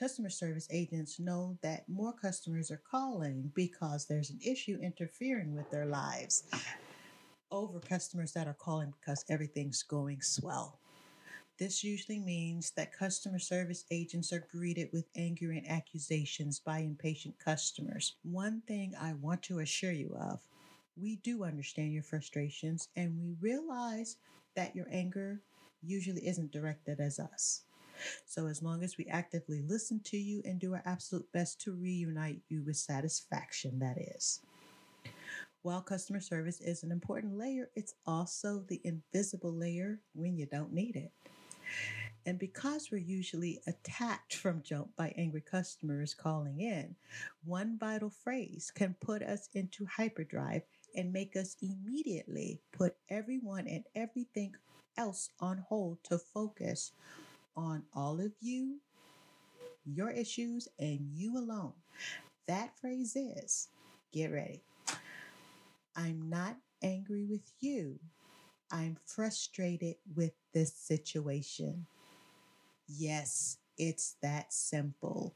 customer service agents know that more customers are calling because there's an issue interfering with their lives over customers that are calling because everything's going swell. This usually means that customer service agents are greeted with anger and accusations by impatient customers. One thing I want to assure you of we do understand your frustrations and we realize that your anger usually isn't directed as us. So, as long as we actively listen to you and do our absolute best to reunite you with satisfaction, that is. While customer service is an important layer, it's also the invisible layer when you don't need it. And because we're usually attacked from jump by angry customers calling in, one vital phrase can put us into hyperdrive and make us immediately put everyone and everything else on hold to focus on all of you, your issues, and you alone. That phrase is get ready. I'm not angry with you. I'm frustrated with this situation. Yes, it's that simple.